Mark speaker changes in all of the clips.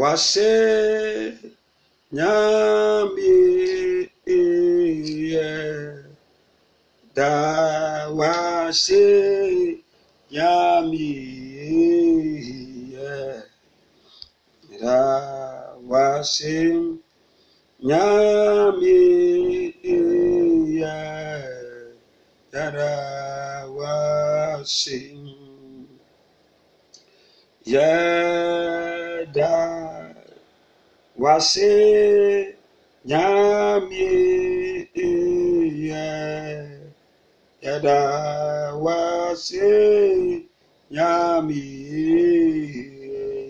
Speaker 1: wàṣẹ nyami da wàṣẹ nyami da wàṣẹ nyami iye da wàṣẹ yẹ da. wàṣẹ nyamie yẹ yẹda wàṣẹ nyamie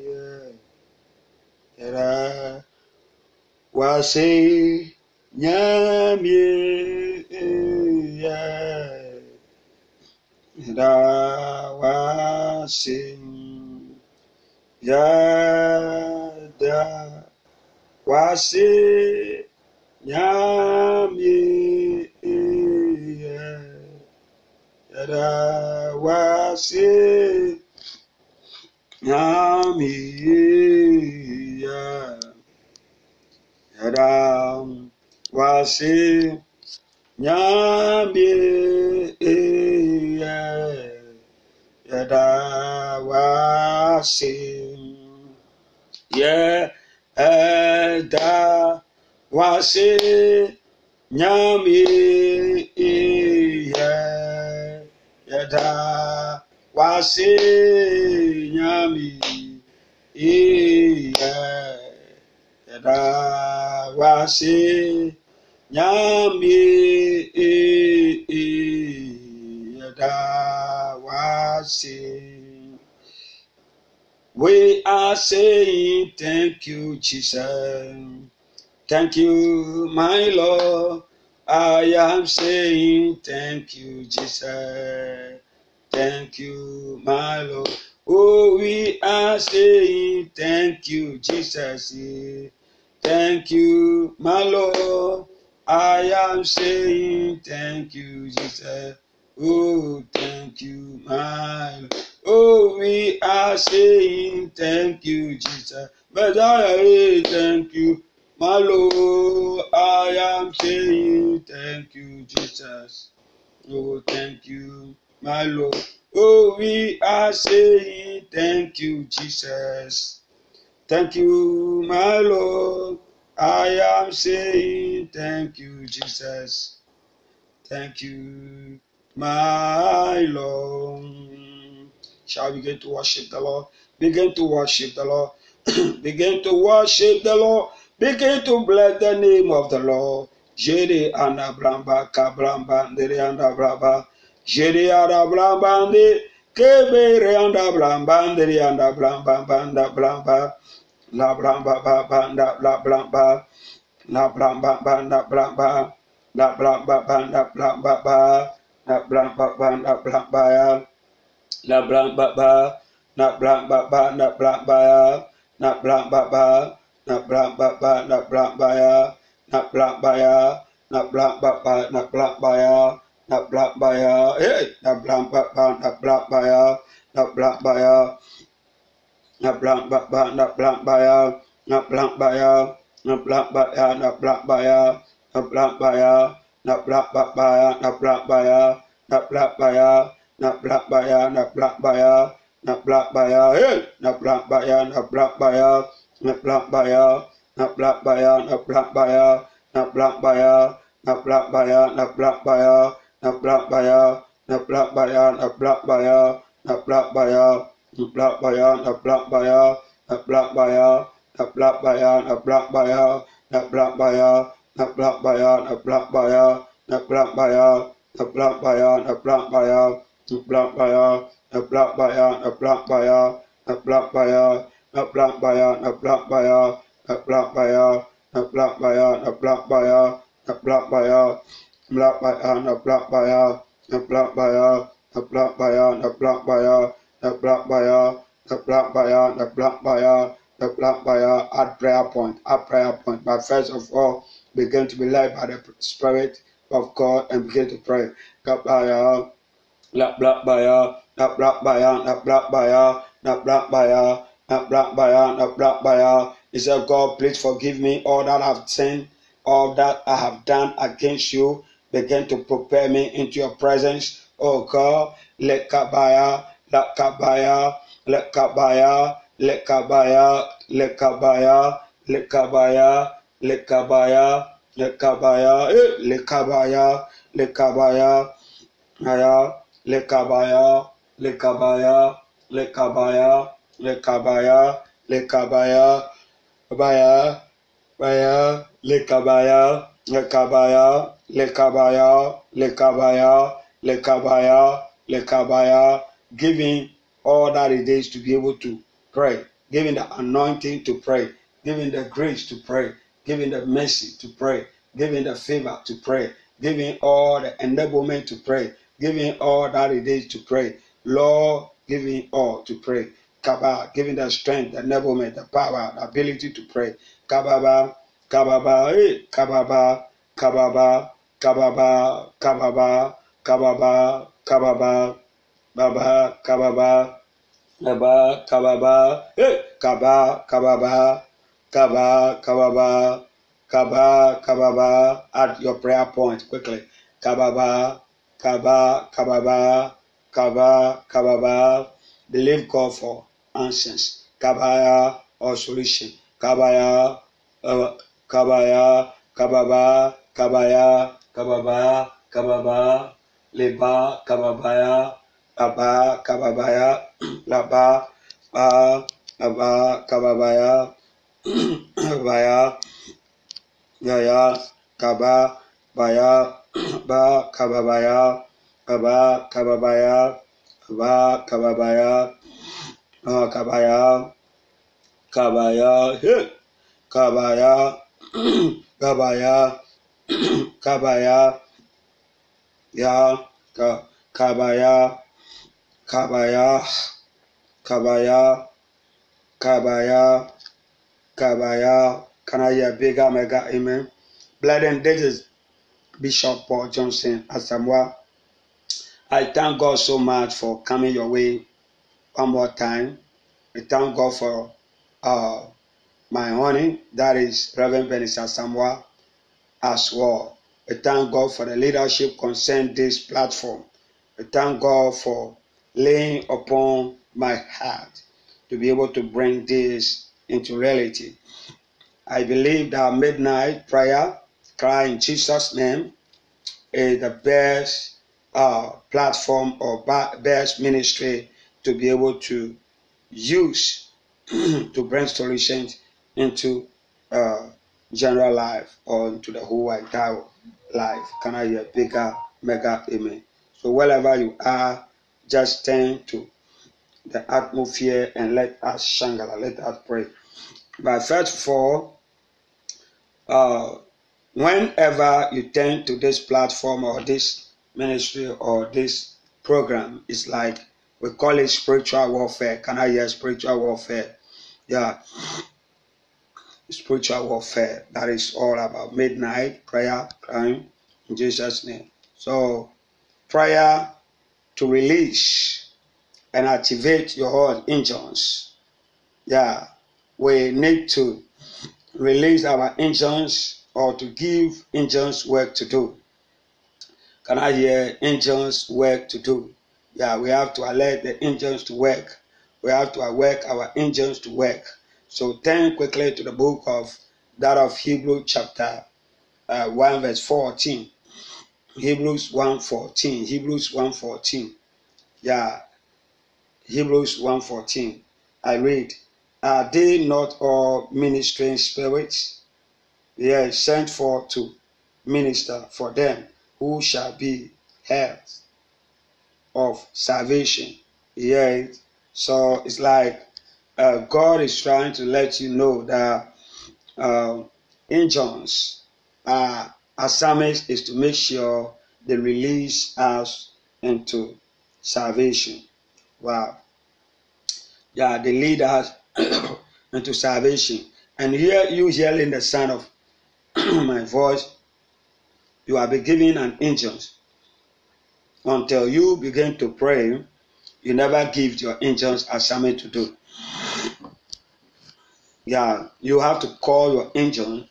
Speaker 1: yẹ yẹda wàṣẹ nyamie yẹ yẹda wàṣẹ yẹda. kwasị nyamie yada wasị nyamie ya yada wasị nyamie ya yada wasị yeah ẹ̀dá wá sí nyàmì ìyẹ ẹ̀dá wá sí nyàmì ìyẹ ẹ̀dá wá sí nyàmì ìyẹ ẹ̀dá wá sí. We are saying thank you, Jesus. Thank you, my Lord. I am saying thank you, Jesus. Thank you, my Lord. Oh, we are saying thank you, Jesus. Thank you, my Lord. I am saying thank you, Jesus. Oh, thank you, my Lord. Oh, we are saying thank you, Jesus. Messiah, thank you, my Lord. I am saying thank you, Jesus. Oh, thank you, my Lord. Oh, we are saying thank you, Jesus. Thank you, my Lord. I am saying thank you, Jesus. Thank you, my Lord. Shall begin to worship the Lord? Begin to worship the Lord. begin to worship the Lord. Begin to bless the name of the Lord. Jere anda bramba kabramba ndere anda bramba. Jere anda bramba nde kebere anda bramba ndere anda bramba banda bramba. La bramba ba banda la bramba. La bramba banda bramba. La bramba banda bramba ba. La bramba banda bramba ya. na blang ba ba na blang ba ba na blang ba ya na blang ba ba na blang ba ba na blang ba ya na blang ba ya na blang ba ba na blang ba ya na blang ba ya eh na blang ba ba na blang ba ya na blang ba ya na blang ba ba na blang ba ya na blang ba ya na blang ba ya na blang ba ya na blang ba ya na blang ba ba na blang ba ya na blang ba ya Na bramba ya. Na bramba ya. Na bramba ya. Hey, na bramba ya. Na bramba ya. Na bramba ya. Na bramba ya. Na bramba ya. Na bramba ya. Na bramba ya. Na bramba ya. Na bramba ya. Na bramba ya. Na bramba ya. Na bramba ya. Na bramba ya. Na bramba ya. Na bramba ya. Na bramba ya. Na bramba ya. Na bramba ya. Na bramba ya. Na bramba ya. Na bramba ya. Na bramba ya. Na bramba ya. Na bramba ya. Na bramba ya. Na bramba ya. Na bramba ya. Na bramba ya. Na bramba ya. Na bramba ya. Na bramba ya. Na bramba ya. Na bramba ya. Blakbaya, na blakbaya, na blakbaya, na blakbaya, na blakbaya, na blakbaya, na blakbaya, na blakbaya, na blakbaya. Add prayer point, add prayer point. But first of all, begin to be led by the Spirit of God and begin to pray. Blakbaya, na blakbaya, na blakbaya, na blakbaya, na blakbaya, He said, God, please forgive me all that I've sinned, all that I have done against you. Begin to prepare me into your presence. Oh God, let kabaya, let kabaya, let kabaya, let kabaya, let kabaya, let kabaya, let kabaya, let kabaya, let kabaya, let kabaya, aya, let kabaya, let kabaya, let kabaya, let kabaya, let kabaya, baya, baya, let kabaya, let kabaya, let kabaya, let kabaya, let kabaya, let kabaya, giving all that it is to be able to pray, giving the anointing to pray, giving the grace to pray, giving the mercy to pray, giving the favor to pray, giving all the enablement to pray, giving all that it is to pray. Lord, giving all to pray. Kaba, giving the strength, the enablement, the power, the ability to pray. Kababa, kababa, hey, kababa, kababa, kababa, kababa, kababa, kababa, baba, kababa, kaba, kababa, hey, kaba, kababa, kaba, kababa, kaba, kababa. Add your prayer point quickly. Kababa, kaba, kababa, kaba, kababa. Believe God for answers. Kabaya or solution. Kabaya, uh, kabaya, kababa, kabaya, kababa, kababa, leba, kababaya, aba, kababaya, laba, ba, aba, kababaya, baya, yaya, kaba, baya, ba, kababaya, kaba, kababaya, ba, kababaya, kabaya, kabaya, kabaya, kabaya, kabaya, ya, ka, kabaya, kabaya, kabaya, kabaya, kabaya. Can I hear mega amen? Blood and is Bishop Paul Johnson Asamoah. I thank God so much for coming your way one more time. We thank God for uh, my honey, that is Reverend Benisa Samoa as well. We thank God for the leadership concerned this platform. We thank God for laying upon my heart to be able to bring this into reality. I believe that midnight prayer, cry in Jesus' name, is the best uh, platform or best ministry to be able to use to bring solutions into uh, general life or into the whole entire life. Can I hear bigger, mega amen? So wherever you are, just turn to the atmosphere and let us shangala, let us pray. But first of all, uh, whenever you turn to this platform or this ministry or this program, it's like we call it spiritual warfare. Can I hear spiritual warfare? Yeah. Spiritual warfare. That is all about midnight prayer, crying in Jesus' name. So, prayer to release and activate your own engines. Yeah. We need to release our engines or to give engines work to do. Can I hear engines work to do? Yeah, we have to alert the engines to work. We have to work our engines to work. So turn quickly to the book of that of Hebrew chapter uh, 1 verse 14. Hebrews 1:14. Hebrews 1:14. Yeah. Hebrews 1:14. I read, Are they not all ministering spirits? Yes, sent forth to minister for them who shall be heirs of salvation. Yeah, So it's like uh, God is trying to let you know that uh, angels are assignment is to make sure they release us into salvation. Wow. Yeah, they lead us into salvation. And here you hearing the sound of my voice, you are be an angels until you begin to pray, you never give your angels assignment to do. Yeah, you have to call your angel.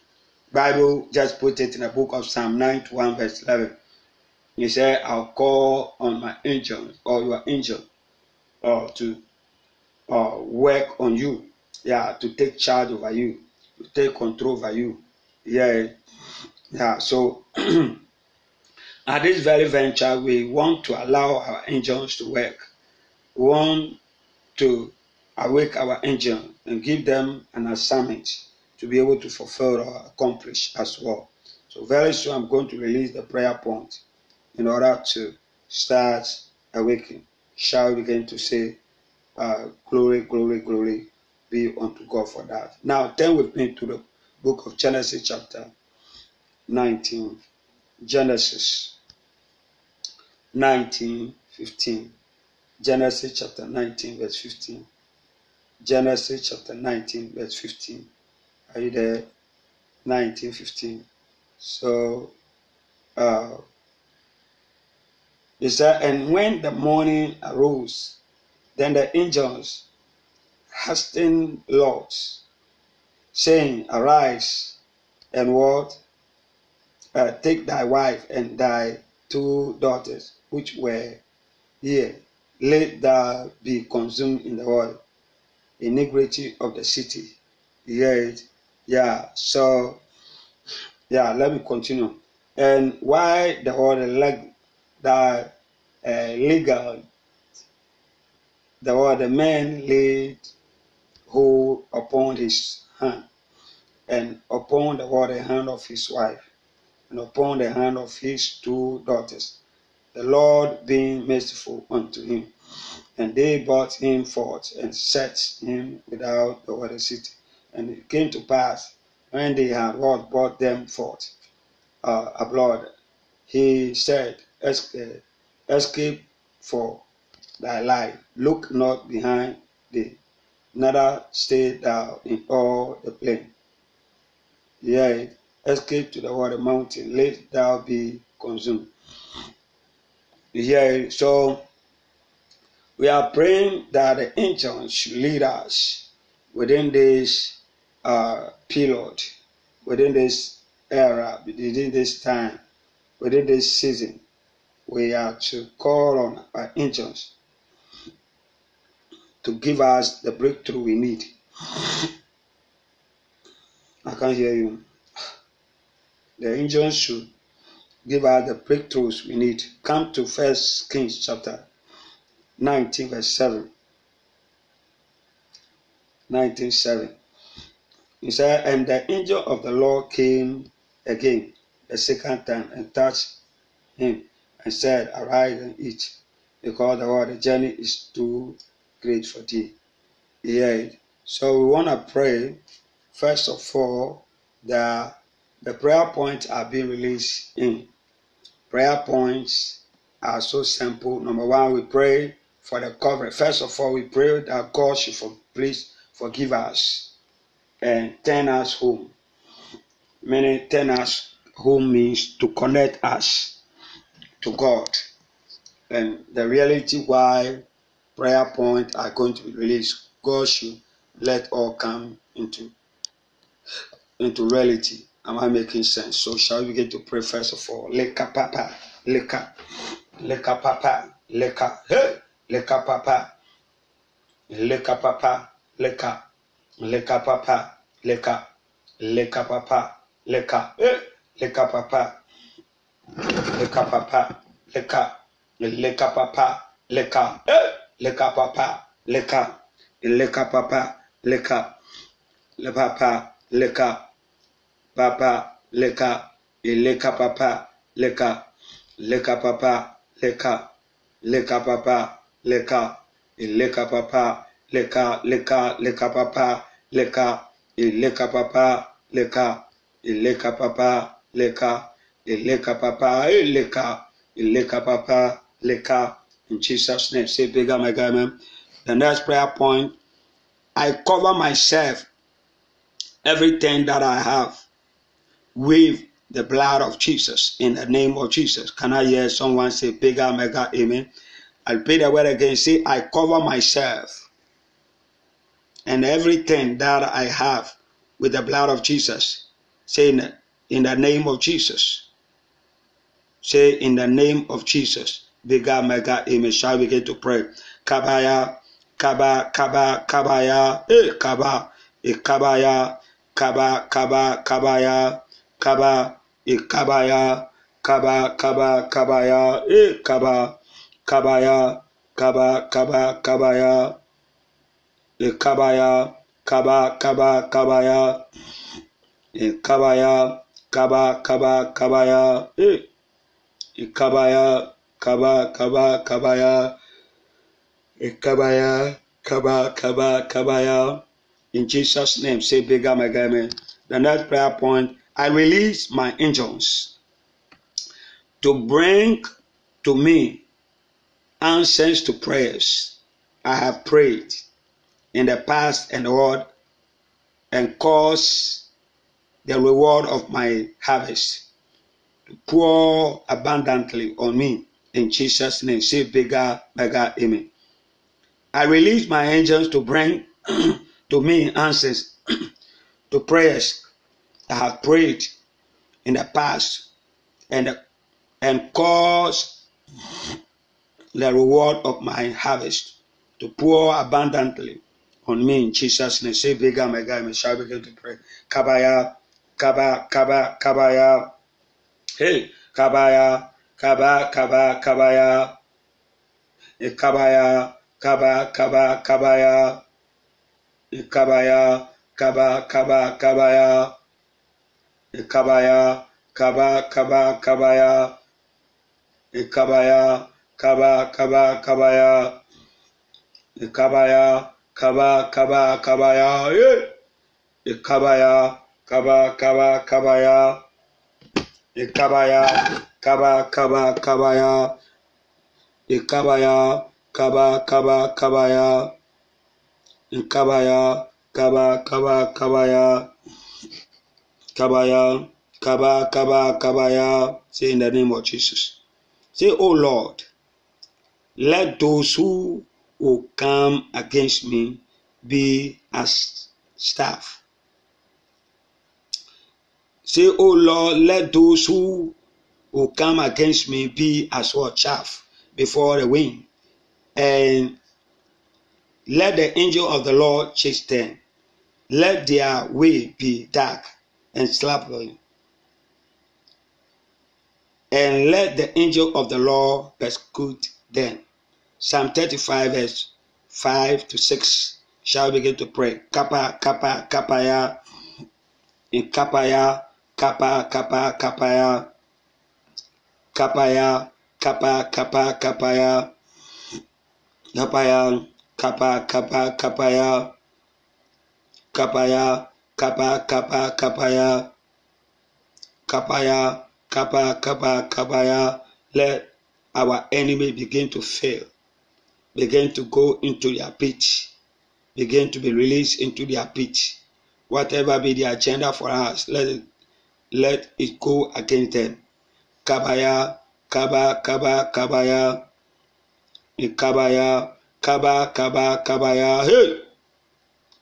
Speaker 1: Bible just put it in the book of Psalm 91 verse 11. He said, I'll call on my angel or your angel uh, to uh, work on you. Yeah, to take charge over you, to take control over you. Yeah, yeah. So at this very venture, we want to allow our angels to work. We want to awake our angel and give them an assignment to be able to fulfill or accomplish as well. So very soon I'm going to release the prayer point in order to start awakening. Shall we begin to say, uh, glory, glory, glory be unto God for that. Now turn with me to the book of Genesis chapter 19. Genesis 19, 15. Genesis chapter 19, verse 15. Genesis chapter 19, verse 15. Are you there? 19, 15. So, uh, it said, And when the morning arose, then the angels hastened Lot, saying, Arise, and what? Uh, take thy wife and thy two daughters, which were here, let thou be consumed in the oil, iniquity of the city. Yet, yeah, so, yeah, let me continue. And why the word like the uh, legal, the word the man laid hold upon his hand, and upon the the hand of his wife, and upon the hand of his two daughters the Lord being merciful unto him. And they brought him forth and set him without the water city. And it came to pass when they had brought them forth uh, abroad, he said, Escape for thy life. Look not behind thee, neither stay thou in all the plain. Yea, escape to the water mountain, let thou be consumed here. So we are praying that the angels should lead us within this uh, period, within this era, within this time, within this season. We are to call on our angels to give us the breakthrough we need. I can't hear you. The angels should give us the breakthroughs we need. Come to First Kings chapter 19, verse 7. 19, 7. He said, And the angel of the Lord came again the second time and touched him and said, Arise and eat, because the, the journey is too great for thee. Yeah. So we want to pray, first of all, that the prayer points are being released in prayer points are so simple. Number one, we pray for the coverage. First of all, we pray that God should for, please forgive us and turn us home. Meaning, turn us home means to connect us to God. And the reality why prayer points are going to be released, God should let all come into into reality. Am I making sense? So shall we begin to pray first of all? Leka papa, leka, leka papa, leka, hey, leka papa, leka papa, leka, leka papa, leka, leka papa, leka, hey, leka papa, leka papa, leka, leka papa, leka, hey, leka papa, leka, leka papa, leka, le papa, leka papa leka ileka papa leka leka papa leka leka papa leka leka papa leka leka leka papa leka ileka papa leka ileka papa leka ileka papa ileka ileka papa leka. In Jesus name say bigger my man the next prayer point I cover myself everything that I have with the blood of Jesus in the name of Jesus. Can I hear someone say bigger, mega, amen? I'll pray the word again. Say, I cover myself and everything that I have with the blood of Jesus. Say in, in the name of Jesus. Say in the name of Jesus. Bigger, mega, amen. Shall we begin to pray? Kabaya, kaba, kaba, kabaya, eh, kaba, eh, kabaya, kaba, kaba, kabaya, kaba, eh, kabaya, kaba, kaba, kabaya, eh, kaba, kabaya, kaba, kaba, kabaya, eh, kabaya, kaba, kaba, kabaya, eh, kabaya, kaba, kaba, kabaya, eh, Ikabaya, Kaba, Kaba, Kabaya, Ikabaya, Kaba, Kaba, Kabaya. In Jesus' name, say bigger, my God, The next prayer point, I release my angels to bring to me answers to prayers I have prayed in the past and the and cause the reward of my harvest to pour abundantly on me. In Jesus' name, say bigger, bigger, amen. I release my angels to bring to me answers to prayers I have prayed in the past and, and cause the reward of my harvest to pour abundantly on me in Jesus' name. Say bigger, my God, may shall begin to pray. Kabaya, kaba, kaba, kabaya. Hey, kabaya, kaba, kaba, kabaya. Kabaya, kaba, kaba, kabaya. Kabaya, kaba, kaba, kabaya. Kabaya, kaba, kaba, kabaya. Kabaya, kaba, kaba, kabaya. Kabaya, kaba, kaba, kabaya. Kabaya, kaba, kaba, kabaya. Ikabaya, kaba, kaba, kabaya. Ikabaya, kaba, kaba, kabaya. Ikabaya, kaba, kaba, kabaya. Kabaya, kaba, kaba, kabaya. Say in the name of Jesus. Say, Oh Lord, let those who will come against me be as staff Say, O Lord, let those who will come against me be as what chaff before the wind, and let the angel of the Lord chase them. Let their way be dark and slippery, and let the angel of the Lord persecute them. Psalm 35, verse 5 to 6. Shall we begin to pray? Kappa, kappa, kapaya, in kapaya, kapa kapa kapaya kapaya kapa kapa kapaya kapaya kapa kapa kapaya kapaya kapa kapa kapaya kapaya kapa kapa kapaya let our enemy begin to fail. Begin to go into their pit begin to be released into their pit whatever be the agenda for us let it let it go against them. Kabaya, kaba, kaba, kabaya, kabaya, kaba, kaba, kabaya, hey,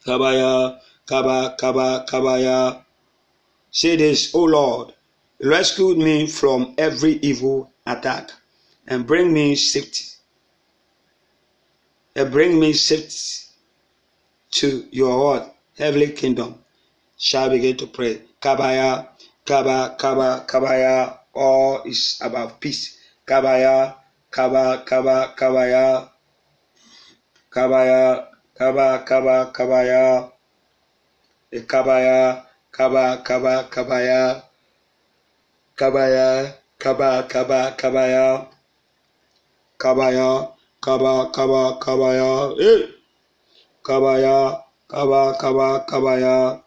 Speaker 1: kabaya, kaba, kaba, kabaya. Say this, O Lord, rescue me from every evil attack and bring me safety. And bring me safety to your heavenly kingdom. Shall begin to pray. Kabaya, Kaba, Kaba, Kabaya, all is about peace. Kabaya, Kaba, Kaba, Kabaya, Kabaya, Kaba, Kaba, Kabaya, Kabaya, Kaba, Kaba, Kabaya, Kabaya, Kaba, Kaba, Kabaya, Kabaya, Kaba, Kaba, Kabaya, eh, Kabaya, Kaba, Kaba, Kabaya,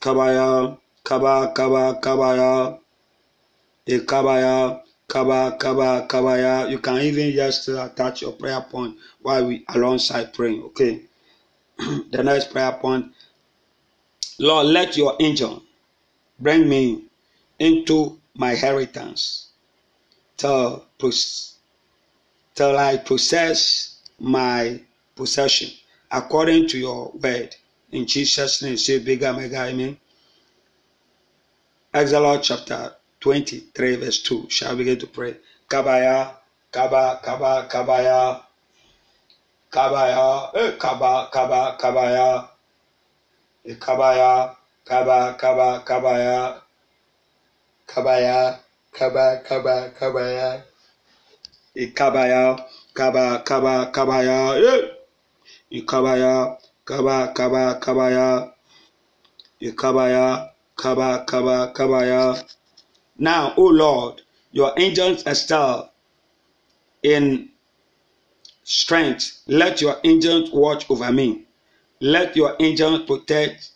Speaker 1: Kabaya, kaba kaba kabaya. A kabaya kaba kaba Kaba. kabaya you can even just uh, attach your prayer point while we alongside praying okay the next prayer point lord let your angel bring me into my inheritance till, till i possess my possession according to your word. In Jesus' name, say bigger, mega, amen. Exodus chapter 23, verse 2. Shall we begin to pray? Kabaya, Kaba, Kaba, Kabaya, Kabaya, eh, Kaba, Kaba, Kabaya, eh, Kabaya, Kaba, Kaba, Kabaya, Kabaya, Kaba, Kaba, Kabaya, eh, Kabaya, Kaba, Kaba, Kabaya, eh, Ikabaya, Kaba, Kaba, Kabaya, Ikabaya, Kaba, Kaba, Kabaya. Now, O Lord, your angels excel in strength. Let your angels watch over me. Let your angels protect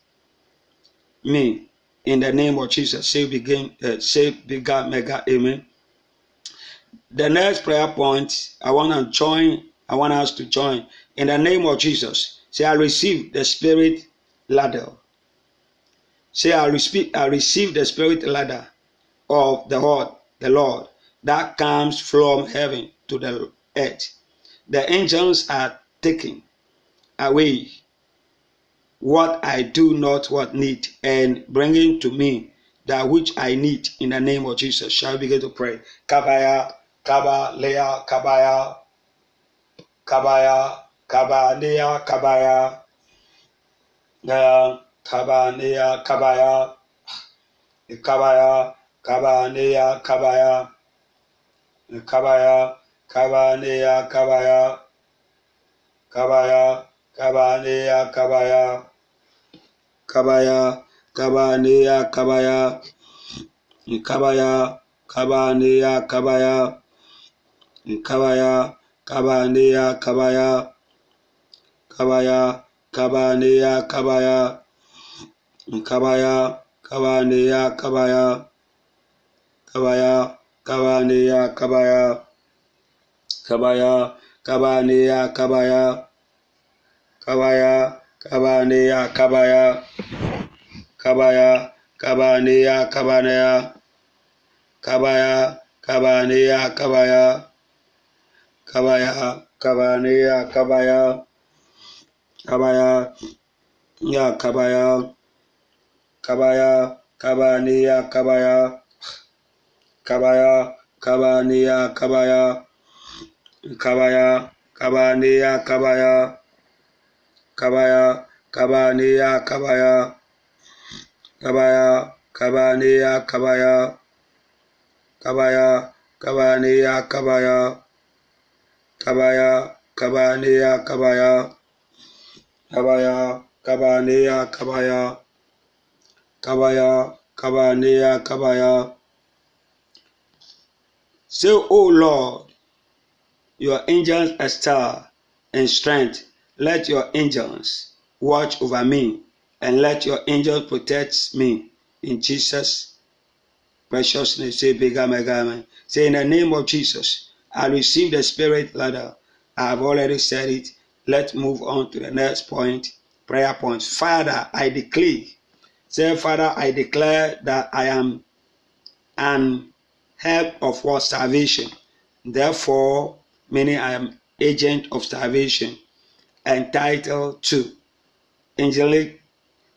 Speaker 1: me in the name of Jesus. Say begin, uh, say bigger, mega, amen. The next prayer point, I want to join, I want us to join in the name of Jesus. Say, I receive the spirit ladder. Say, I I receive the spirit ladder of the Lord, the Lord that comes from heaven to the earth. The angels are taking away what I do not what need and bringing to me that which I need in the name of Jesus. Shall we begin to pray? Kabaya, Kaba, Leah, Kabaya, Kabaya, Kaba, Leah, Kabaya, Kaba, Leah, Kabaya, Kabaya, Kabaneya Kabaya. Kabaya Kabaneya Kabaya. Kabaya Kabaneya Kabaya. Kabaya Kabaneya Kabaya. Kabaya Kabaneya Kabaya. Kabaya Kabaneya Kabaya. Kabaya Kabaneya Kabaya. Kabaya Kabaneya Kabaya kabaya kabaneya kabaya. Kabaya kabaneya kabaya. Kabaya kabaneya kabaya. Kabaya kabaneya kabaneya kabaya. Kabaneya kabaya. Kabaya kabaneya kabaya. Kabaya ya kabaya. Kabaya kabaneya kabaya kabaya kabaniya kabaya. Kabaya kabaniya kabaya. Kabaya kabaniya kabaya. Kabaya kabaniya kabaya. Kabaya kabaniya kabaya. Kabaya kabaniya kabaya. Kabaya kabaniya kabaya. Kabaya kabaniya kabaya Say, O Lord, your angels are star and strength. Let your angels watch over me and let your angels protect me. In Jesus' precious name, say, Bigger, Mega, Say, in the name of Jesus, I receive the spirit ladder. I have already said it. Let's move on to the next point. Prayer points. Father, I declare. Say, Father, I declare that I am an help of what salvation. Therefore, meaning I am agent of salvation, entitled to angelic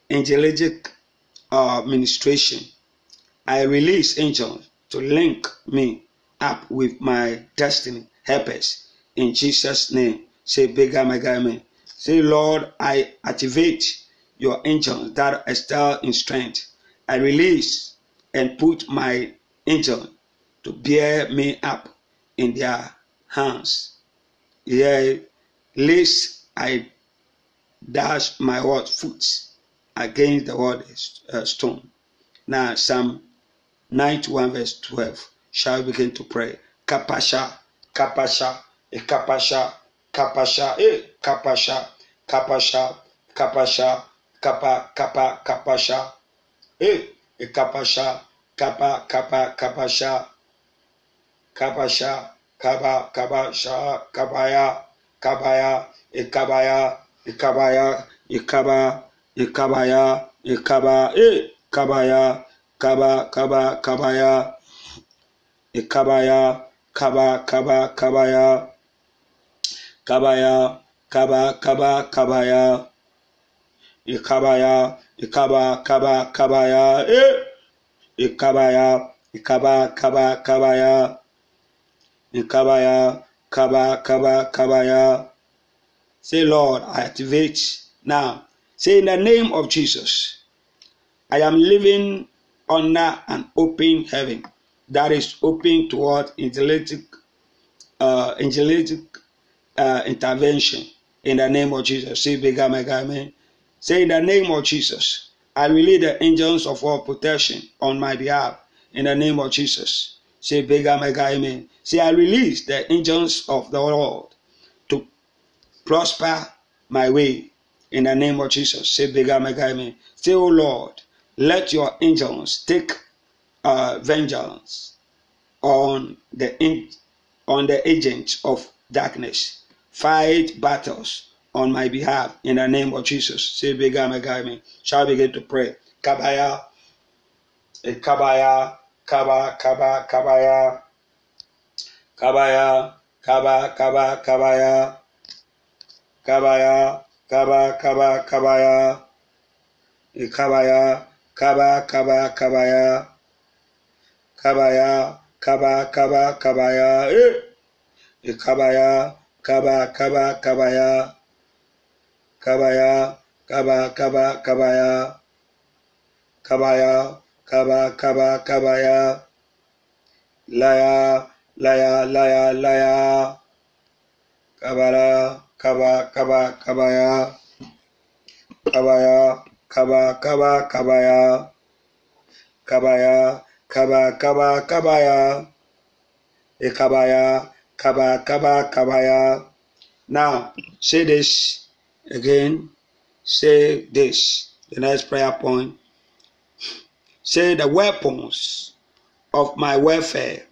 Speaker 1: angelic uh, administration. I release angels to link me up with my destiny helpers in Jesus' name. Say bigger, mega, amen. Say, Lord, I activate your angels that excel in strength. I release and put my angel to bear me up in their hands. Yea, lest I dash my what foot against the word uh, stone. Now, Psalm 91 verse 12. Shall we begin to pray? Kapasha, kapasha, e kapasha, kapasha, e kapasha, kapasha, kapasha, kapa, kapa, kapasha, e, e kapasha, kapa, kapa, kapasha, kabasha kaba kabasha kabaya kabaya ikabaya ikabaya ikaba ikabaya ikaba e kabaya kaba kaba kabaya ikabaya kaba kaba kabaya kabaya kaba kaba kabaya ikabaya ikaba kaba kabaya eh ikabaya ikaba kaba kabaya ikabaya kaba kaba kabaya say lord i activate now say in the name of jesus i am living under an open heaven that is open toward intellectual uh, intellectual uh, intervention in the name of Jesus. Say, mega, amen. Say, in the name of Jesus, I release the angels of all protection on my behalf in the name of Jesus. Say, bigger, mega, amen. Say, I release the angels of the Lord to prosper my way in the name of Jesus. Say, bigger, mega, amen. Say, oh Lord, let your angels take uh, vengeance on the in, on the agents of darkness. Fight battles on my behalf in the name of Jesus. Say bigger me. Shall begin to pray. Kabaya. Kabaya. カバカバカバヤカバヤカバカバカバヤカバヤカバカバカバヤカバヤカバカバカバヤカバヤカバカバカバヤえカバヤカバカバカバヤカバヤカバカバカバヤカバヤ kaba kaba kaba kabaya laya laya laya laya kabara kaba kaba kabaya kabaya kaba ya kaba kabaya kabaya kaba kaba kabaya ekabaya Kaba, kaba, kabaya. Now, say this again. Say this. The next prayer point. Say the weapons of my warfare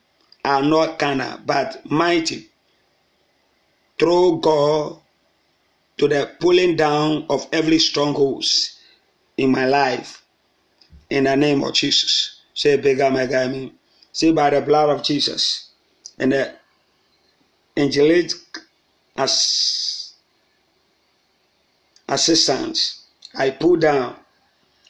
Speaker 1: are not carnal, but mighty through God to the pulling down of every strongholds in my life. In the name of Jesus. Say, Bega Megami. Say, by the blood of Jesus and the angelic as assistance, I pull down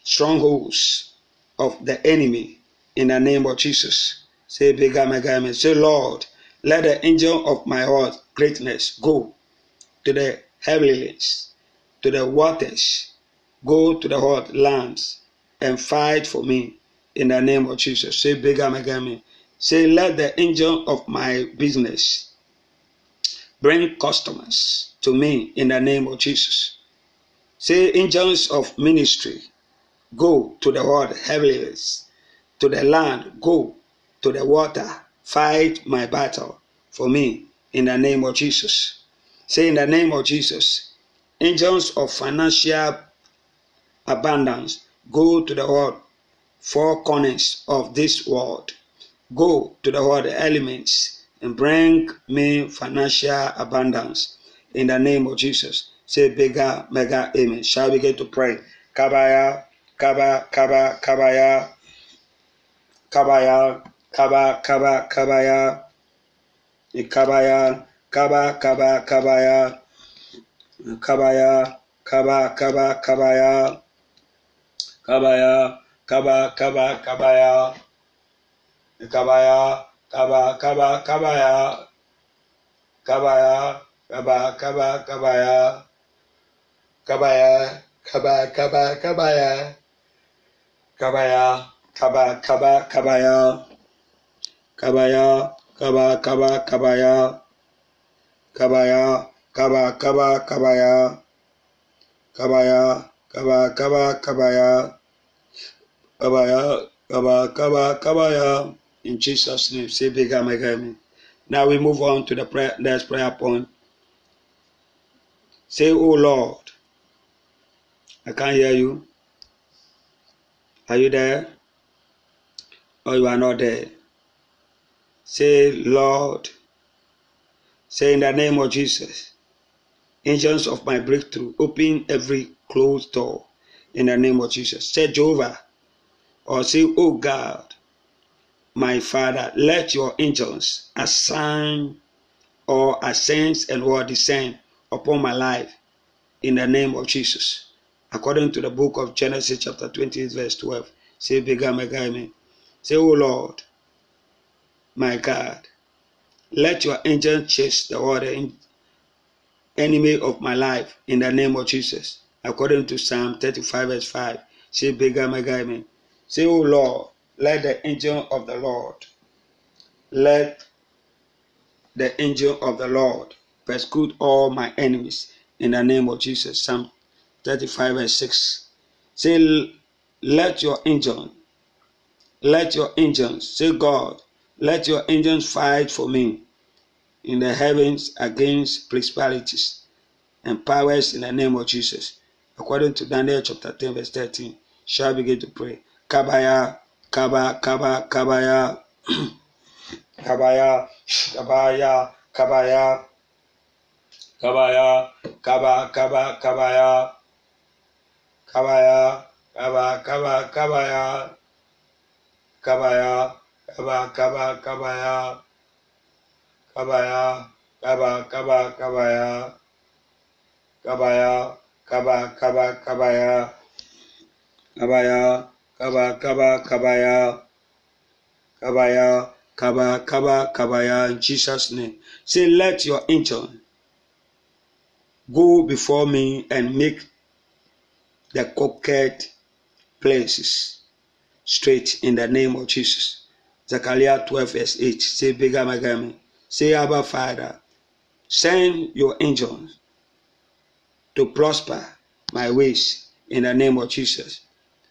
Speaker 1: strongholds of the enemy in the name of Jesus. Say, Begame, say, Lord, let the angel of my heart greatness go to the heavens, to the waters, go to the hot lands, and fight for me in the name of Jesus. Say, Begame, say, let the angel of my business Bring customers to me in the name of Jesus. Say, angels of ministry, go to the world heavens, to the land, go to the water, fight my battle for me in the name of Jesus. Say, in the name of Jesus, angels of financial abundance, go to the world, four corners of this world. Go to the world elements and bring me financial abundance in the name of Jesus. Say bigger, mega amen. Shall we get to pray? Kabaya, kaba, kaba, kabaya, kabaya, kaba, kaba, kabaya, kabaya, kaba, kaba, kabaya, kabaya, kaba, kaba, kabaya, kabaya, kaba, kaba, kabaya, kabaya, kaba kaba kabaya kabaya kaba kaba kabaya kabaya kaba kaba kabaya kabaya kaba kaba kabaya kabaya kaba kaba kabaya kabaya kaba kaba kabaya kabaya kaba kaba kabaya kabaya kaba kaba kabaya In Jesus' name, say mega me. Now we move on to the prayer, next prayer point. Say, Oh Lord, I can't hear you. Are you there? Or you are not there? Say, Lord, say in the name of Jesus, angels of my breakthrough, open every closed door in the name of Jesus. Say, Jehovah, or say, Oh God, my Father, let your angels assign or ascend and or descend upon my life in the name of Jesus. According to the book of Genesis, chapter 28, verse 12. Say, Bega Megame. Say, O Lord, my God, let your angel chase the water enemy of my life in the name of Jesus. According to Psalm 35, verse 5. Say, Bega Megame. Say, Oh Lord, let the angel of the Lord, let the angel of the Lord persecute all my enemies in the name of Jesus. Psalm 35 and 6. Say, let your angel, let your angels, say God, let your angels fight for me in the heavens against principalities and powers in the name of Jesus. According to Daniel chapter 10, verse 13, shall begin to pray. Kabaya, Kaba, Kaba, Kabaya, Kabaya, Kabaya, Kabaya, Kabaya, Kaba, Kaba, Kabaya, Kabaya, Kaba, Kaba, Kabaya, Kabaya, Kaba, Kaba, Kabaya, Kabaya, Kaba, Kaba, Kabaya, Kabaya, Kaba, Kaba, Kabaya, Kabaya, Kaba, Kaba, Kabaya, Kabaya, Kaba, Kaba, Kabaya, in Jesus' name. Say, let your angel go before me and make the crooked places straight in the name of Jesus. Zechariah 12, verse 8. Say, Bigger Magami. Say, Abba Father, send your angels to prosper my ways in the name of Jesus.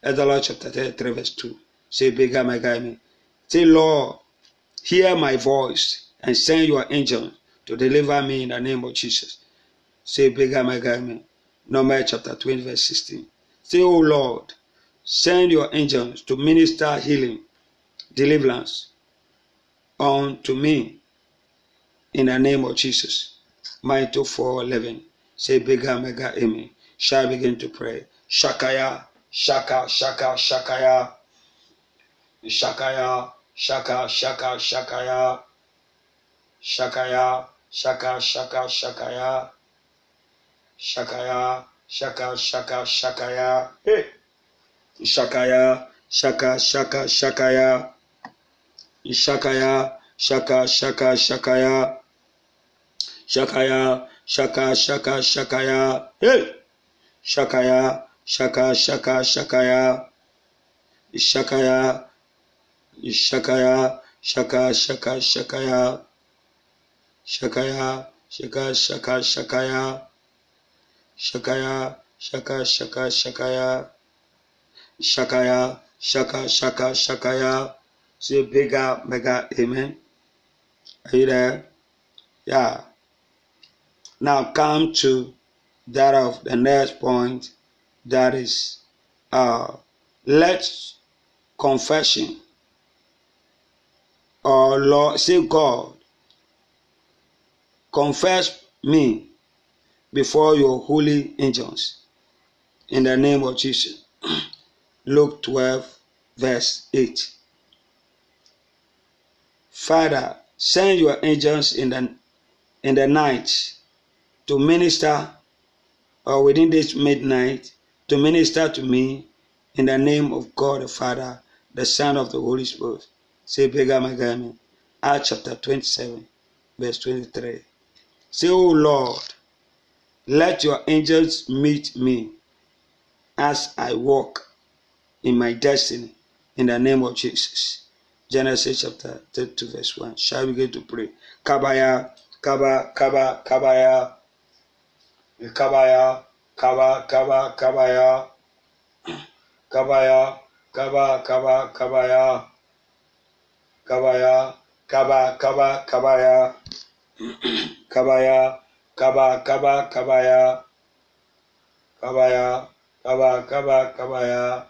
Speaker 1: Ezra chapter 33, verse 2. Say, Bigger Magami. Say, Lord, hear my voice and send your angels to deliver me in the name of Jesus. Say, Bigger Magami. Numbers chapter 20, verse 16. Say, O Lord, send your angels to minister healing, deliverance unto me in the name of Jesus. Micah 4 11. Say, Bigger Mega Amen. Shall begin to pray. Shakaya, Shaka, Shaka, Shakaya. Shakaya, Shaka, Shaka, Shakaya. Shakaya, Shaka, Shaka, Shakaya. Shakaya, シャカシャカシャカヤ、へシャカヤ、シャカシャカシャカヤ、シャカヤ、シャカシャカシャカヤ、シャカヤ、シャカシャカシャカヤ、へシャカヤ、シャカシャカシャカヤ、シャカヤ、シャカヤ、シャカシャカシャカヤ、シャカヤ、シャカシャカシャカヤ、Shakaya, Shaka, Shaka, Shakaya. Shakaya, Shaka, Shaka, Shakaya. Say bigger, mega, amen. Are you there? Yeah. Now come to that of the next point. That is, uh, let confession or Lord, say God, confess me before your holy angels in the name of Jesus. Luke 12, verse 8. Father, send your angels in the in the night to minister or within this midnight to minister to me in the name of God the Father, the Son of the Holy Spirit. Say Bega Magami. Acts chapter 27, verse 23. Say, O Lord, let your angels meet me as I walk in my destiny in the name of Jesus. Genesis chapter 32, verse 1. Shall we begin to pray? Kabaya, Kaba, Kaba, Kabaya, Kabaya, Kaba, Kaba, Kabaya, Kabaya, Kaba, Kaba, Kabaya, Kabaya, Kaba, Kaba, Kabaya, Kabaya, Kaba, Kaba, Kabaya, Kabaya, Kaba, Kaba, Kabaya,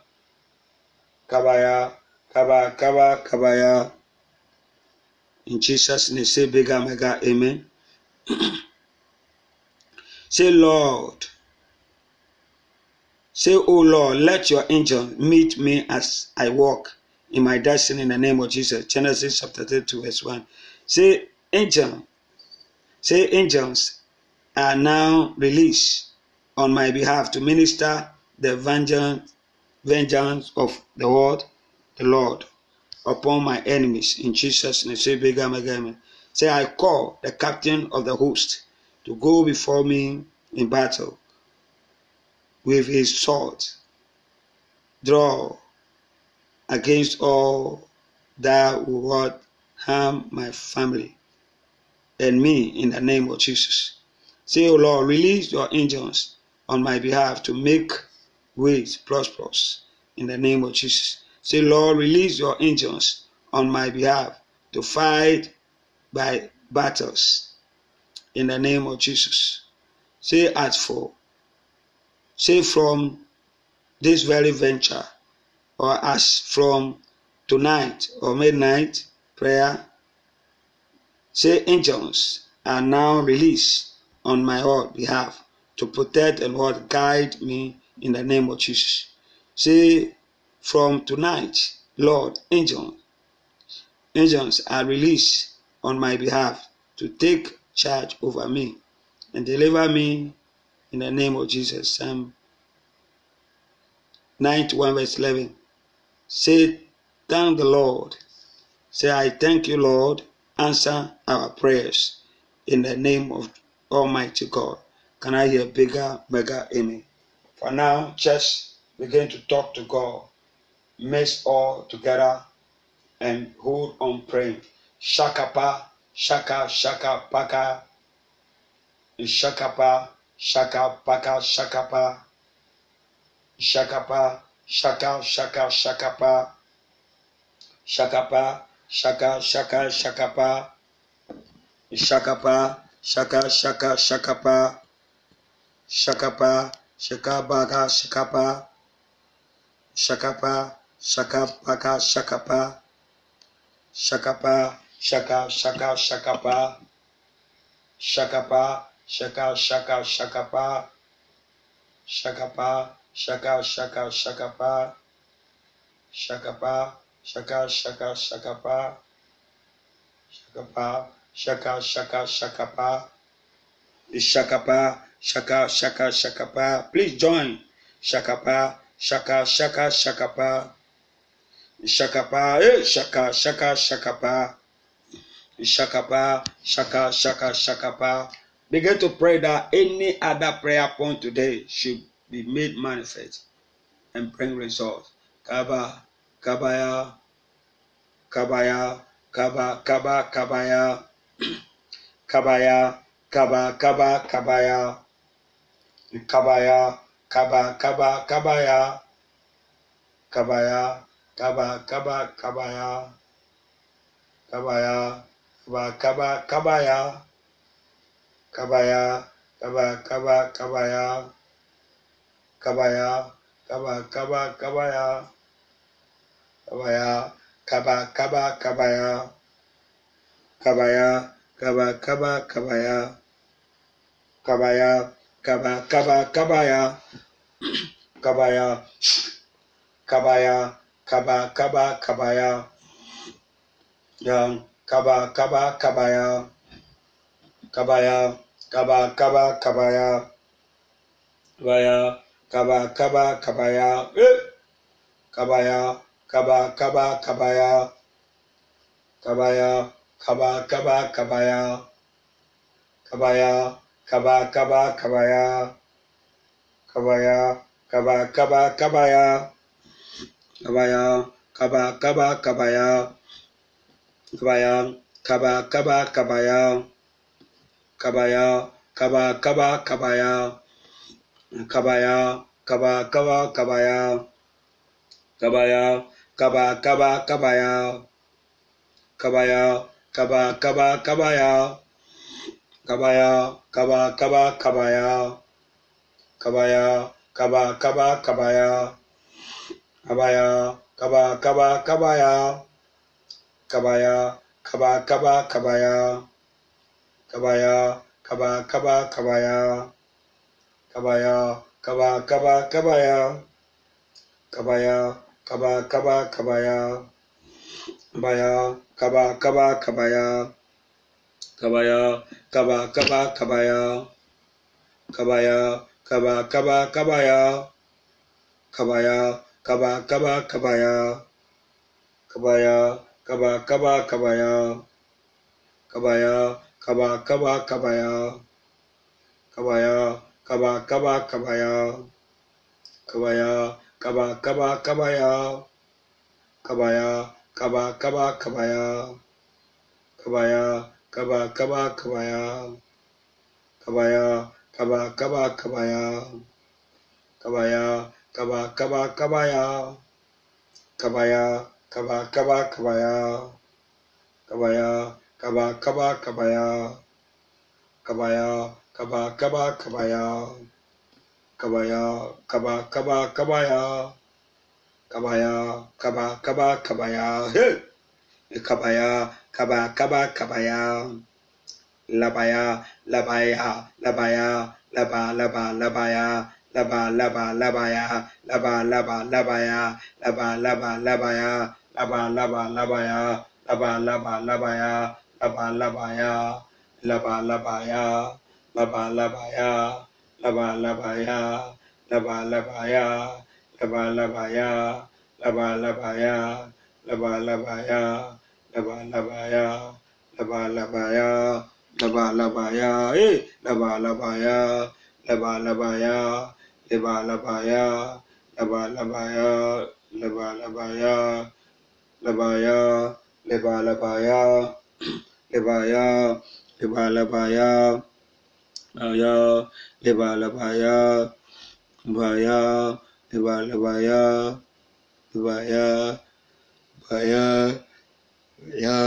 Speaker 1: Kabaya, Kaba, Kaba, Kabaya. In Jesus' name, say bigger, mega, amen. say, Lord, say, Oh Lord, let your angel meet me as I walk in my destiny in the name of Jesus. Genesis chapter 32, verse 1. Say, angel, say, angels, are now released on my behalf to minister the vengeance, vengeance of the word, the Lord, upon my enemies. In Jesus' name. Say, I call the captain of the host to go before me in battle with his sword. Draw against all that would harm my family and me in the name of Jesus. Say, O oh Lord, release your angels on my behalf to make ways prosperous in the name of Jesus. Say, Lord, release your angels on my behalf to fight by battles in the name of Jesus. Say, as for, say from this very venture, or as from tonight or midnight prayer, say angels are now released on my own behalf to protect and Lord guide me in the name of Jesus. Say from tonight, Lord, angels, angels are released on my behalf to take charge over me and deliver me in the name of Jesus. Psalm 91 verse 11. Say, thank the Lord. Say, I thank you, Lord. Answer our prayers in the name of Almighty God. Can I hear bigger, mega amen? For now, just begin to talk to God. Mix all together and hold on praying. Shakapa, shaka, shaka, paka. Shakapa, shaka, paka, shakapa. Shakapa, shaka, shaka, shakapa. Shakapa, shaka, shaka, shakapa. Shakapa, shaka, shaka, shakapa. Shakapa, shakabaga, shakapa. Shakapa, shakapaka, shakapa. Shakapa, shaka, shaka, shakapa. Shakapa, shaka, shaka, shakapa. Shakapa, shaka, shaka, shakapa. Shakapa, shaka shaka, shaka, shakapa. Shakapa, shaka, shaka, shakapa. Shakapa, shaka, shaka, shaka, shakapa. Please join. Shakapa, shaka, shaka, shakapa. Shakapa, eh, shaka, shaka, shakapa. Shakapa, shaka, shaka, shakapa. Begin to pray that any other prayer point today should be made manifest and bring results. Kaba, kabaya, kabaya, kaba, kaba, kabaya, kabaya, kaba, kaba, kabaya, kabaya, kaba, kaba, kabaya, kabaya, kaba, kaba, kabaya, kabaya, kaba, kaba, kabaya, kabaya, kaba, kaba, kabaya, kabaya, kaba, kaba, kabaya, kabaya, kaba, kaba, kabaya, kabaya, kaba, kaba, kabaya, kabaya, kaba, kaba, kabaya, kabaya, kabaya, kaba, kaba, kabaya, yang, kaba, kaba, kabaya, kabaya, kaba, kaba, kabaya, kabaya, kaba, kaba, kabaya, eh, kabaya, kaba, kaba, kabaya, kabaya, kaba, kaba, kabaya, kabaya, kaba, kaba, kabaya, kabaya, kaba, kaba, kabaya, kabaya, kaba, kaba, kabaya, kabaya, kaba, kaba, kabaya, kabaya, kaba, kaba, kabaya, kabaya, kaba, kaba, kabaya, kabaya, kaba, kaba, kabaya, kabaya, 까바 까바 까바야 까바야 까바 까바 까바야 까바야 까바 까바 까바야 까바야 까바 까바 까바야 까바야 까바 까바 까바야 까바야 까바 까바 까바야 까바야 까바 까바 까바야 까바야 까바 까바 까바야 巴呀，嘎巴嘎巴嘎巴呀，嘎巴呀，嘎巴嘎巴嘎巴呀，嘎巴呀，嘎巴嘎巴嘎巴呀，嘎巴呀，嘎巴嘎巴嘎巴呀，嘎巴呀，嘎巴嘎巴嘎巴呀，嘎巴呀，嘎巴嘎巴嘎巴呀，嘎巴呀，嘎巴嘎巴嘎巴呀，嘎巴呀，嘎巴嘎巴嘎巴呀，嘎巴呀。 까바 까바 까바야 까바야 까바 까바 까바야 까바야 까바 까바 까바야 까바야 까바 까바 까바야 까바야 까바 까바 까바야 까바야 까바 까바 까바야 까바야 까바 까바 까바야 까바야 까바 까바 까바야 Kabaya, Kaba, Kaba, Kabaya, hey! Kabaya, Kaba, Kaba, Kabaya, Labaya, Labaya, Labaya, Laba, Laba, Labaya, Laba, Laba, Labaya, Laba, Laba, Labaya, Laba, Laba, Labaya, Laba, Laba, Labaya, Laba, Laba, Labaya, Laba, Labaya, Laba, Labaya, Laba, Labaya, Laba, Labaya, Laba, Labaya, लबालबाया लबालबाया लबालबाया लबालबाया लबालबाया लबालबाया ए लबालबाया लबालबाया लबालबाया लबालबाया लबालबाया लबाया लबालबाया लबाया लबालबाया आया लबालबाया भाया Ibala Baya Ibaya Baya Ya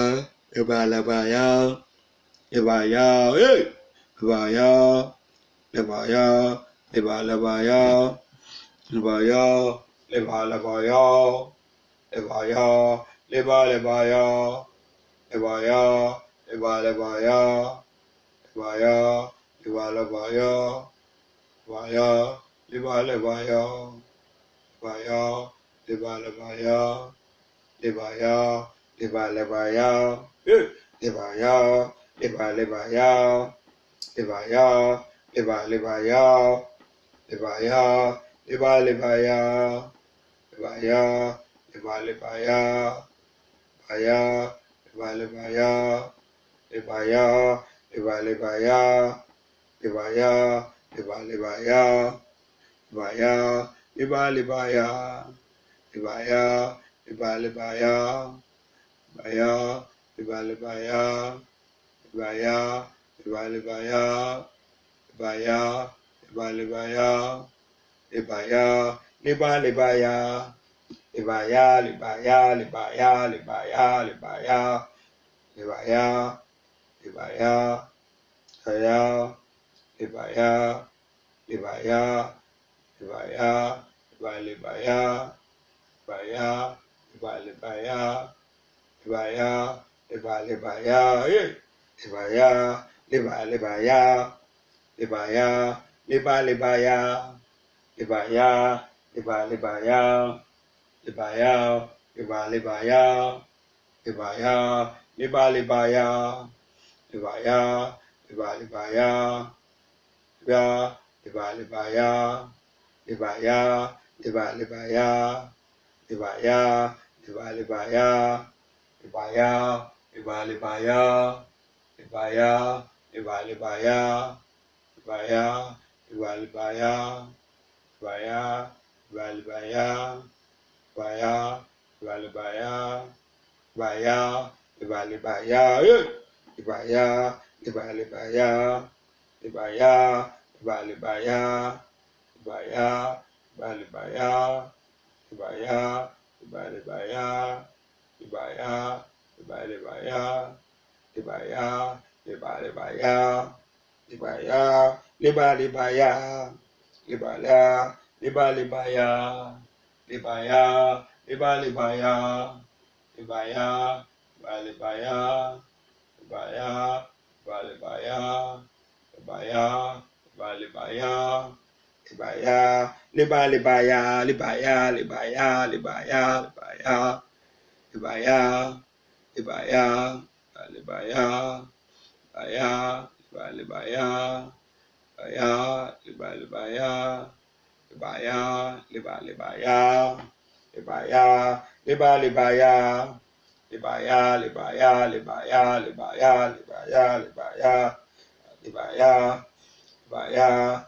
Speaker 1: Ibala Baya Ibaya Hey Ibaya Ibaya Ibala Baya Ibaya Ibala Baya Ibaya Ibala Baya Ibaya Ibala Baya Ibaya Ibala Baya Ibaya Ibala Baya Devaya, Devalavaya, Devaya, Devalavaya, Devaya, Devalavaya, Devaya, Devalavaya, Devaya, Devalavaya, Devaya, Devalavaya, Vaya, Devalavaya, Devaya, Devalavaya, Devaya, Devalavaya, Devaya, Ibaya, Ibaya, Saya, Ibaya, Ibaya, Ibaya, Ibalibaya, Ibaya, Ibalibaya, Ibaya, Ibalibaya, eh. libaya liba libaya libaya liba libaya libaya liba libaya Vaya, Valibaya, Vaya, Valibaya, Vaya, Valibaya, Vaya, Libalibaya, Libaya, Libalibaya, Libaya, Libalibaya, Libaya, Libalibaya, Libaya, Libalibaya, Libaya, Libalibaya, Libaya, Libalibaya, libaya liba libaya libaya liba libaya libaya liba libaya libaya, liba libaya, libaya, liba libaya, libaya, liba libaya, libaya, liba libaya, libaya, liba libaya, libaya, liba libaya, libaya, liba libaya, Baya, Bali Baya, Ibaya, Ibali Baya, Ibaya, Ibali Baya, Ibaya, Ibali Baya, Ibaya, Libali Baya, Libala, Libali Baya, Libaya, Libali Baya, Libaya, Bali Baya, Libaya, Bali Baya, Libaya, Bali Baya, libaya, liba libaya, libaya, libaya, libaya, libaya, libaya, libaya, libaya, baya, libaya, libaya, liba, libaya, libaya, liba, libaya, libaya, liba, libaya, libaya, libaya, libaya, libaya, libaya, libaya, libaya, libaya,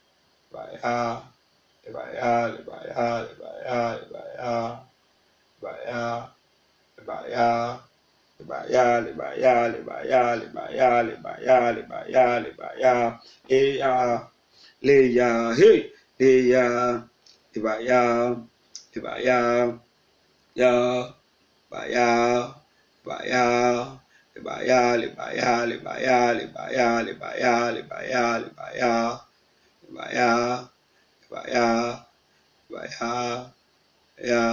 Speaker 1: Vaya, vaya, vaya, vaya, vaya, vaya, vaya. Libaya, libaya, libaya, libaya, libaya, libaya, libaya, eya, leya, hey, leya, libaya, libaya, ya, baya, baya, libaya, libaya, libaya, libaya, libaya, libaya, libaya libaya, libaya, libaya, ya,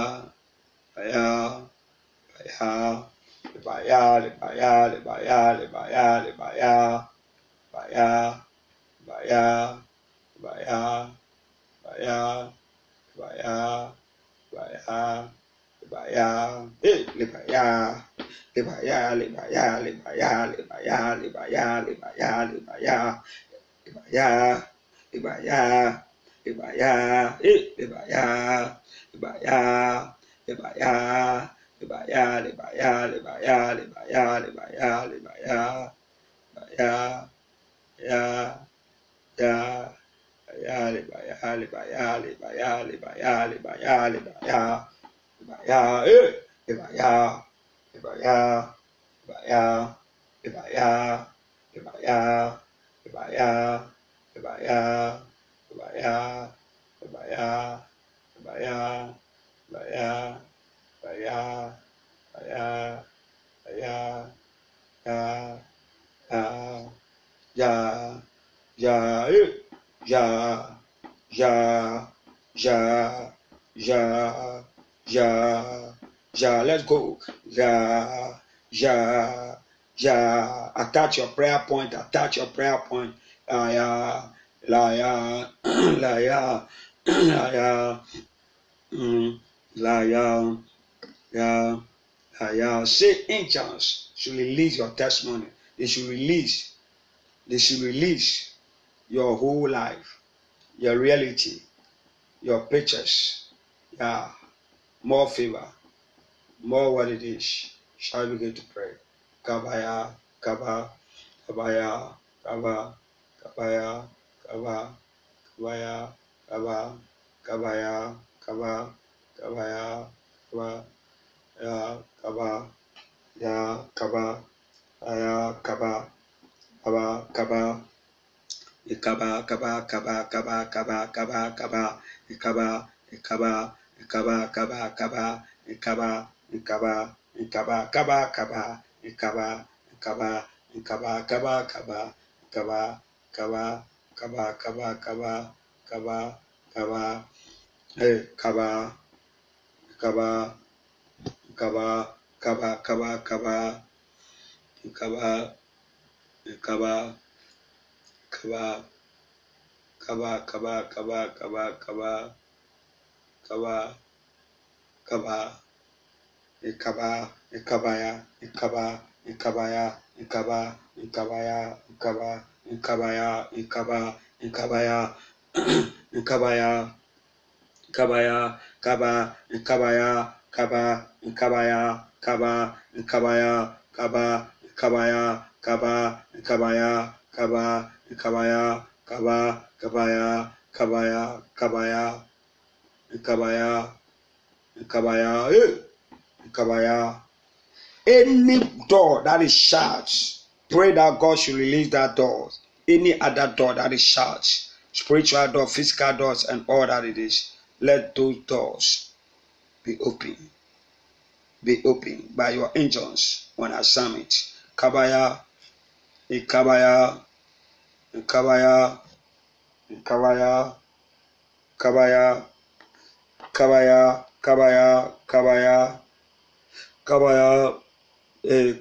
Speaker 1: libaya, libaya, libaya, libaya, libaya, libaya, libaya, libaya, libaya, libaya, libaya, libaya, libaya, libaya, eh, libaya, libaya, libaya, libaya, libaya, libaya, libaya, libaya, libaya, libaya, eh, libaya, libaya, libaya, libaya, libaya, libaya, libaya, libaya, libaya, libaya, ya, ya, ya, libaya, libaya, libaya, libaya, libaya, libaya, libaya, eh, libaya, libaya, libaya, libaya, libaya, libaya, libaya, libaya, libaya, libaya, libaya, Baya, baya, baya, ya, ya, ya, ya, ya, ya, ya, ya, ya, ya. Let's go. Ya, ya, ya. Attach your prayer point. Attach your prayer point. La ya, la ya, la ya, la ya, la ya. Yeah, uh. Say angels should release your testimony. They should release. They should release your whole life, your reality, your pictures. Yeah, more favor, more what it is. Shall we begin to pray? Kabaya, kaba, kabaya, kaba, kabaya, kaba, kabaya, kaba, kabaya, kaba, kabaya, kaba ya kaba ya kaba ya kaba kaba kaba ikaba kaba kaba kaba kaba kaba kaba ikaba ikaba ikaba kaba kaba ikaba ikaba ikaba kaba kaba ikaba ikaba ikaba kaba kaba ikaba kaba kaba kaba kaba kaba eh kaba kaba kaba kaba kaba kaba kaba kaba kaba kaba kaba kaba kaba kaba kaba kaba ikaba ikabaya ikaba ikabaya ikaba ikabaya ikaba ikabaya ikaba ikabaya ikabaya ikabaya kaba ikabaya kaba nkabaya kaba nkabaya kaba nkabaya kaba nkabaya kaba nkabaya kaba kabaya kabaya kabaya nkabaya nkabaya eh nkabaya. Any door that is shut pray that God should release that door any other door that is shut spiritual door physical doors and all that it is let those doors be open. Be open by your angels on assignment. Kabaya, Ikabaya, Ikabaya, kabaya, kabaya, kabaya, kabaya, kabaya, kabaya, eh,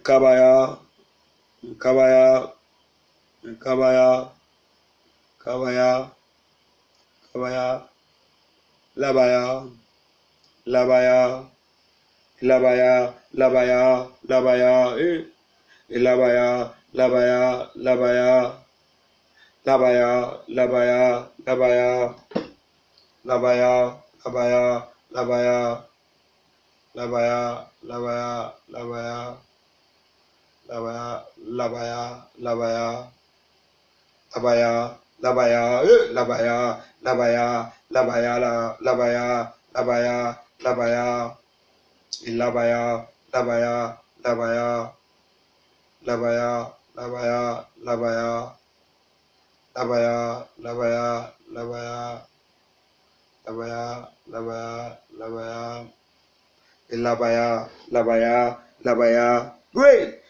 Speaker 1: kabaya, kabaya, kabaya, kabaya, labaya, labaya, labaya, labaya, labaya, eh, labaya, labaya, labaya. Labaya, Labaya, Labaya, Labaya, Labaya, Labaya, Labaya, Labaya, Labaya, Labaya, Labaya, Labaya, Labaya, Labaya, eh, Labaya, Labaya, Labaya, Labaya, Labaya, Labaya, Labaya, Labaya, Labaya, Labaya, Labaya, Labaya, labaya labaya labaya. Labaya labaya labaya. Labaya labaya labaya. Great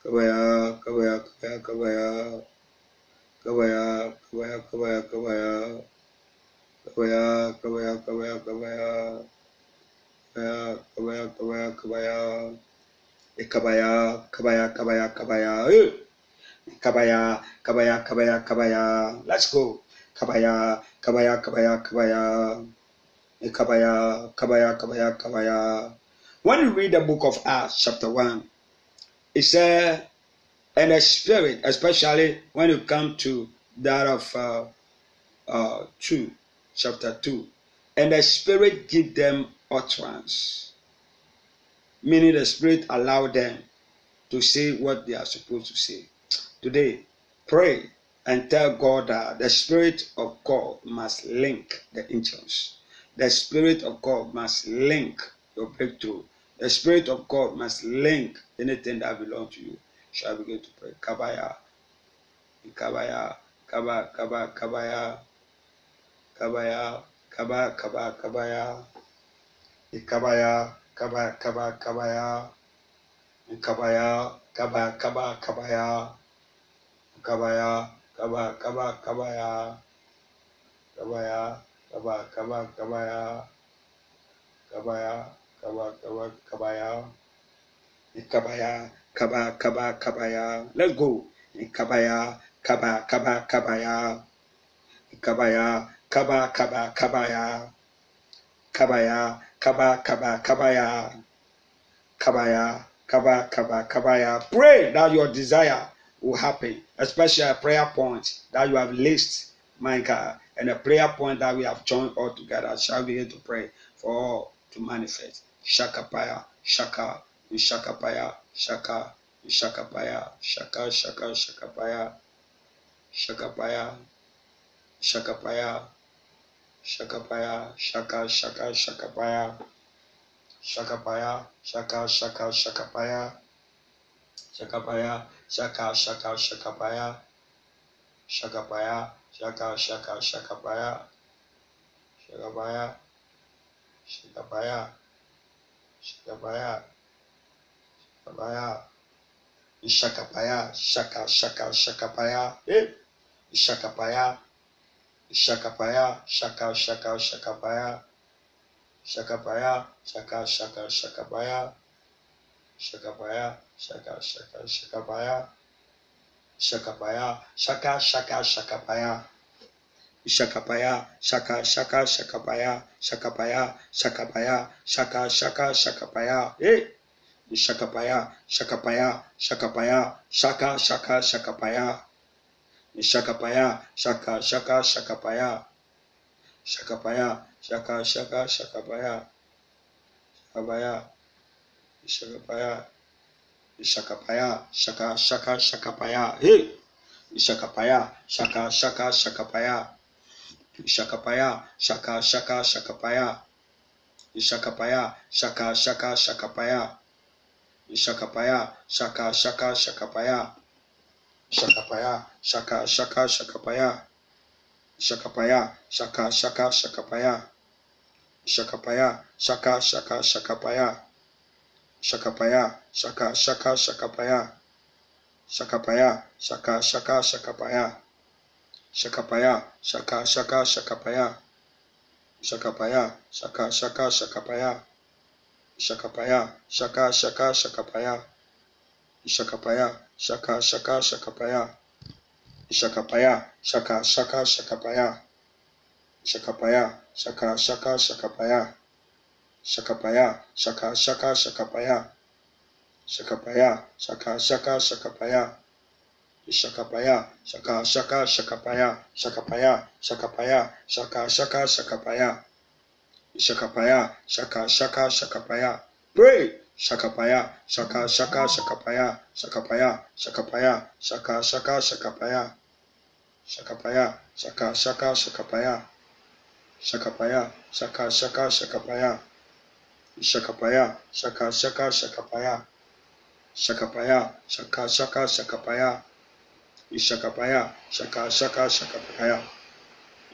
Speaker 1: Kabaya, Kabaya, Kabaya, Kabaya. Kabaya, Kabaya, Kabaya, Kabaya. Kabaya, Kabaya, Kabaya, Kabaya. Kabaya, Kabaya, Kabaya, Kabaya. Kabaya, Kabaya, Kabaya, Kabaya. Kabaya, Kabaya, Kabaya, Kabaya. Let's go. Kabaya, Kabaya, Kabaya, Kabaya. Kabaya, Kabaya, Kabaya, Kabaya. When you read the book of Acts, chapter 1, it says, and the spirit, especially when you come to that of uh, uh, 2, chapter 2, and the spirit give them utterance, meaning the spirit allow them to say what they are supposed to say. Today, pray and tell God that the Spirit of God must link the angels. The Spirit of God must link your breakthrough. The Spirit of God must link anything that belongs to you. Shall we begin to pray? Kabaya. Kabaya. Kaba, kaba, kabaya. Kabaya. Kaba, kaba, kabaya. Kabaya. Kaba, kaba, kabaya. Kabaya. Kaba, kaba, kabaya kabaya kaba kaba kabaya kabaya kaba kaba kabaya kabaya kaba kaba kabaya. Kabaya kaba kaba kabaya. Let's go. Kabaya kaba kaba kabaya. Kabaya kaba kaba kabaya. Kabaya kaba kaba kabaya. Kabaya kaba kaba kabaya. Pray that your desire will happen, especially a prayer point that you have list, my God, and a prayer point that we have joined all together. Shall we begin to pray for all to manifest? shakapaya shaka shakapaya shaka shakapaya shaka shaka shakapaya shakapaya shakapaya shakapaya shaka shaka shakapaya shakapaya shaka shaka shakapaya shakapaya shaka shaka shakapaya shakapaya shaka shaka shakapaya shakapaya shakapaya Shaka paya, Shaka shaka shaka baya. Shaka baya. Shaka baya. Shaka baya. Shaka baya. Ishakapaya, shaka, shaka, shakapaya, eh, Ishakapaya, Ishakapaya, shaka, shaka, shakapaya, Shakapaya, shaka, shaka, shakapaya, Shakapaya, shaka, shaka, shakapaya, Shakapaya, shaka, shaka, shakapaya, Shakapaya, shaka, shaka, shakapaya, Shakapaya, shakapaya, shaka, shaka, shakapaya, eh. Shakapaya, Shakapaya, Shakapaya, Shaka, Shaka, Shakapaya, Shakapaya, Shaka, Shaka, Shakapaya, Shakapaya, Shaka, Shaka, Shakapaya, Shakapaya, Shakapaya, Shakapaya, Shaka, Shaka, Shakapaya, hey, Shakapaya, Shaka, Shaka, Shakapaya, Shakapaya, Shaka, Shaka, Shakapaya, Shakapaya, Shaka, Shaka, Shakapaya, Shakapaya, Shaka, Shaka, Shakapaya, Shakapaya, Shaka, Shaka, Shakapaya, Shakapaya, Shaka, Shaka, Shakapaya, Shakapaya, Shaka, Shaka, Shakapaya, Shakapaya, Shaka, Shaka, Shakapaya, Shakapaya, Shaka, Shaka, Shakapaya, Shakapaya, Shaka, Shaka, Shakapaya, Shakapaya, Shaka, Shaka, Shakapaya, Shakapaya, Shaka, Shaka, Shakapaya, Shakapaya, Shaka, Shaka, Shakapaya, Shakapaya, Shaka, Shaka, Shakapaya, Shakapaya, Shaka, Shaka, Shakapaya, Shakapaya, Shaka, Shaka, Shakapaya, Shakapaya, Shaka, Shaka, Shakapaya, Shakapaya, Shaka, Shaka, Shakapaya, Shakapaya, Shakapaya, Shaka, Shaka, Shakapaya, Shakapaya, Shaka, Shaka, Shakapaya. Pray. Shakapaya, Shaka, Shaka, Shakapaya, Shakapaya, Shakapaya, Shaka, Shaka, Shakapaya. Shakapaya, Shaka, Shaka, Shakapaya. Shakapaya, Shaka, Shaka, Shakapaya. Shakapaya, Shaka, Shaka, Shakapaya. Shakapaya, Shaka, Shaka, Shakapaya. Shakapaya, Shaka, Shaka, Shakapaya.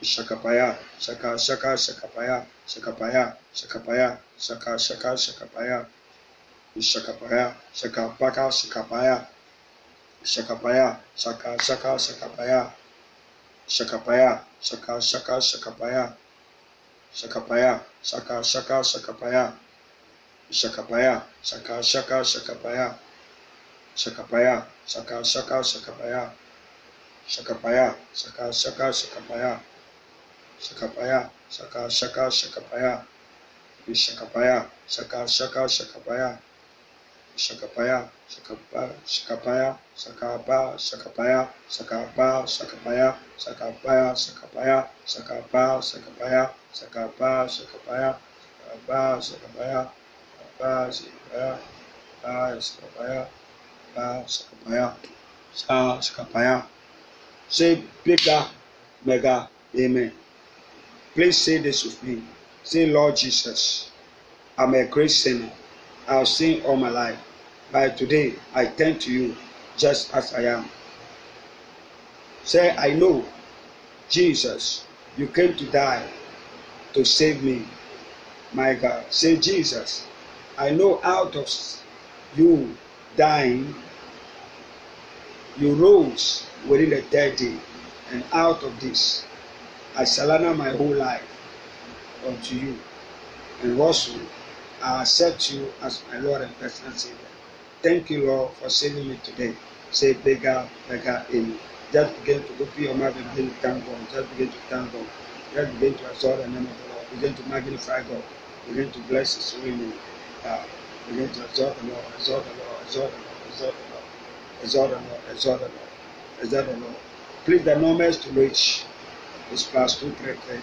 Speaker 1: Shakapaya, Shaka, Shaka, Shakapaya, Shakapaya, Shakapaya, Shaka, Shaka, Shakapaya, Shakapaya, Shakapaka, Shakapaya, Shakapaya, Shaka, Shaka, Shakapaya, Shakapaya, Shaka, Shaka, Shakapaya, Shakapaya, Shaka, Shaka, Shakapaya, Shakapaya, Shaka, Shaka, Shakapaya, Shakapaya, Shaka, Shaka, Shakapaya, Shakapaya, Shaka, Shaka, Shakapaya, Shakapaya, Shaka, Shaka, Shakapaya, Shakapaya, Shaka, Shaka, Shakapaya, Shakapaya, Shakapa, Shakapaya, Shakapa, Shakapaya, Shakapa, Shakapaya, Shakapaya, Shakapaya, Shakapa, Shakapaya, Shakapa, Shakapaya, Shakapa, Shakapaya, Shakapa, Shakapaya, Shakapaya, Shakapaya, Shakapaya. Say bigger, mega, amen. Please say this with me. Say, Lord Jesus, I'm a great sinner. I've sinned all my life. By today, I turn to you just as I am. Say, I know, Jesus, you came to die to save me. My God. Say, Jesus, I know out of you dying, you rose within the third day. And out of this, I surrender my whole life unto you. And also, I accept you as my Lord and personal Savior. Thank you, Lord, for saving me today. Say bigger, bigger in. Just begin to open your mouth and begin to thank God. Just begin to thank God. Just begin to exalt the name of the Lord. Begin to magnify God. Begin to bless His holy name. Uh, begin to exalt the Lord, exalt the Lord, exalt the Lord, exalt the Lord, exalt the Lord, exalt the Lord, exalt the Lord. Please, the numbers to reach is plus two three three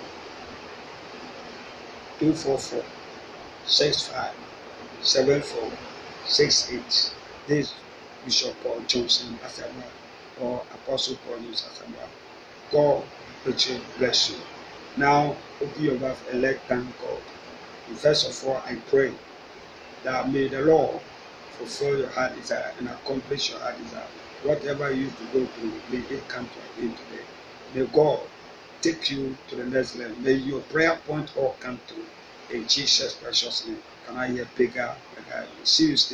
Speaker 1: two four four six five seven four six eight. This is Bishop Paul Johnson Asamoah or Apostle Paul News Asamoah. God richly bless you. Now open your mouth and let thank God. And first of all, I pray that may the Lord fulfill your heart desire and accomplish your heart desire. Whatever you used to go through, may it come to an end today. May God take you to the next level. May your prayer point all come through. In Jesus' precious name. Can I hear bigger? See you, stay.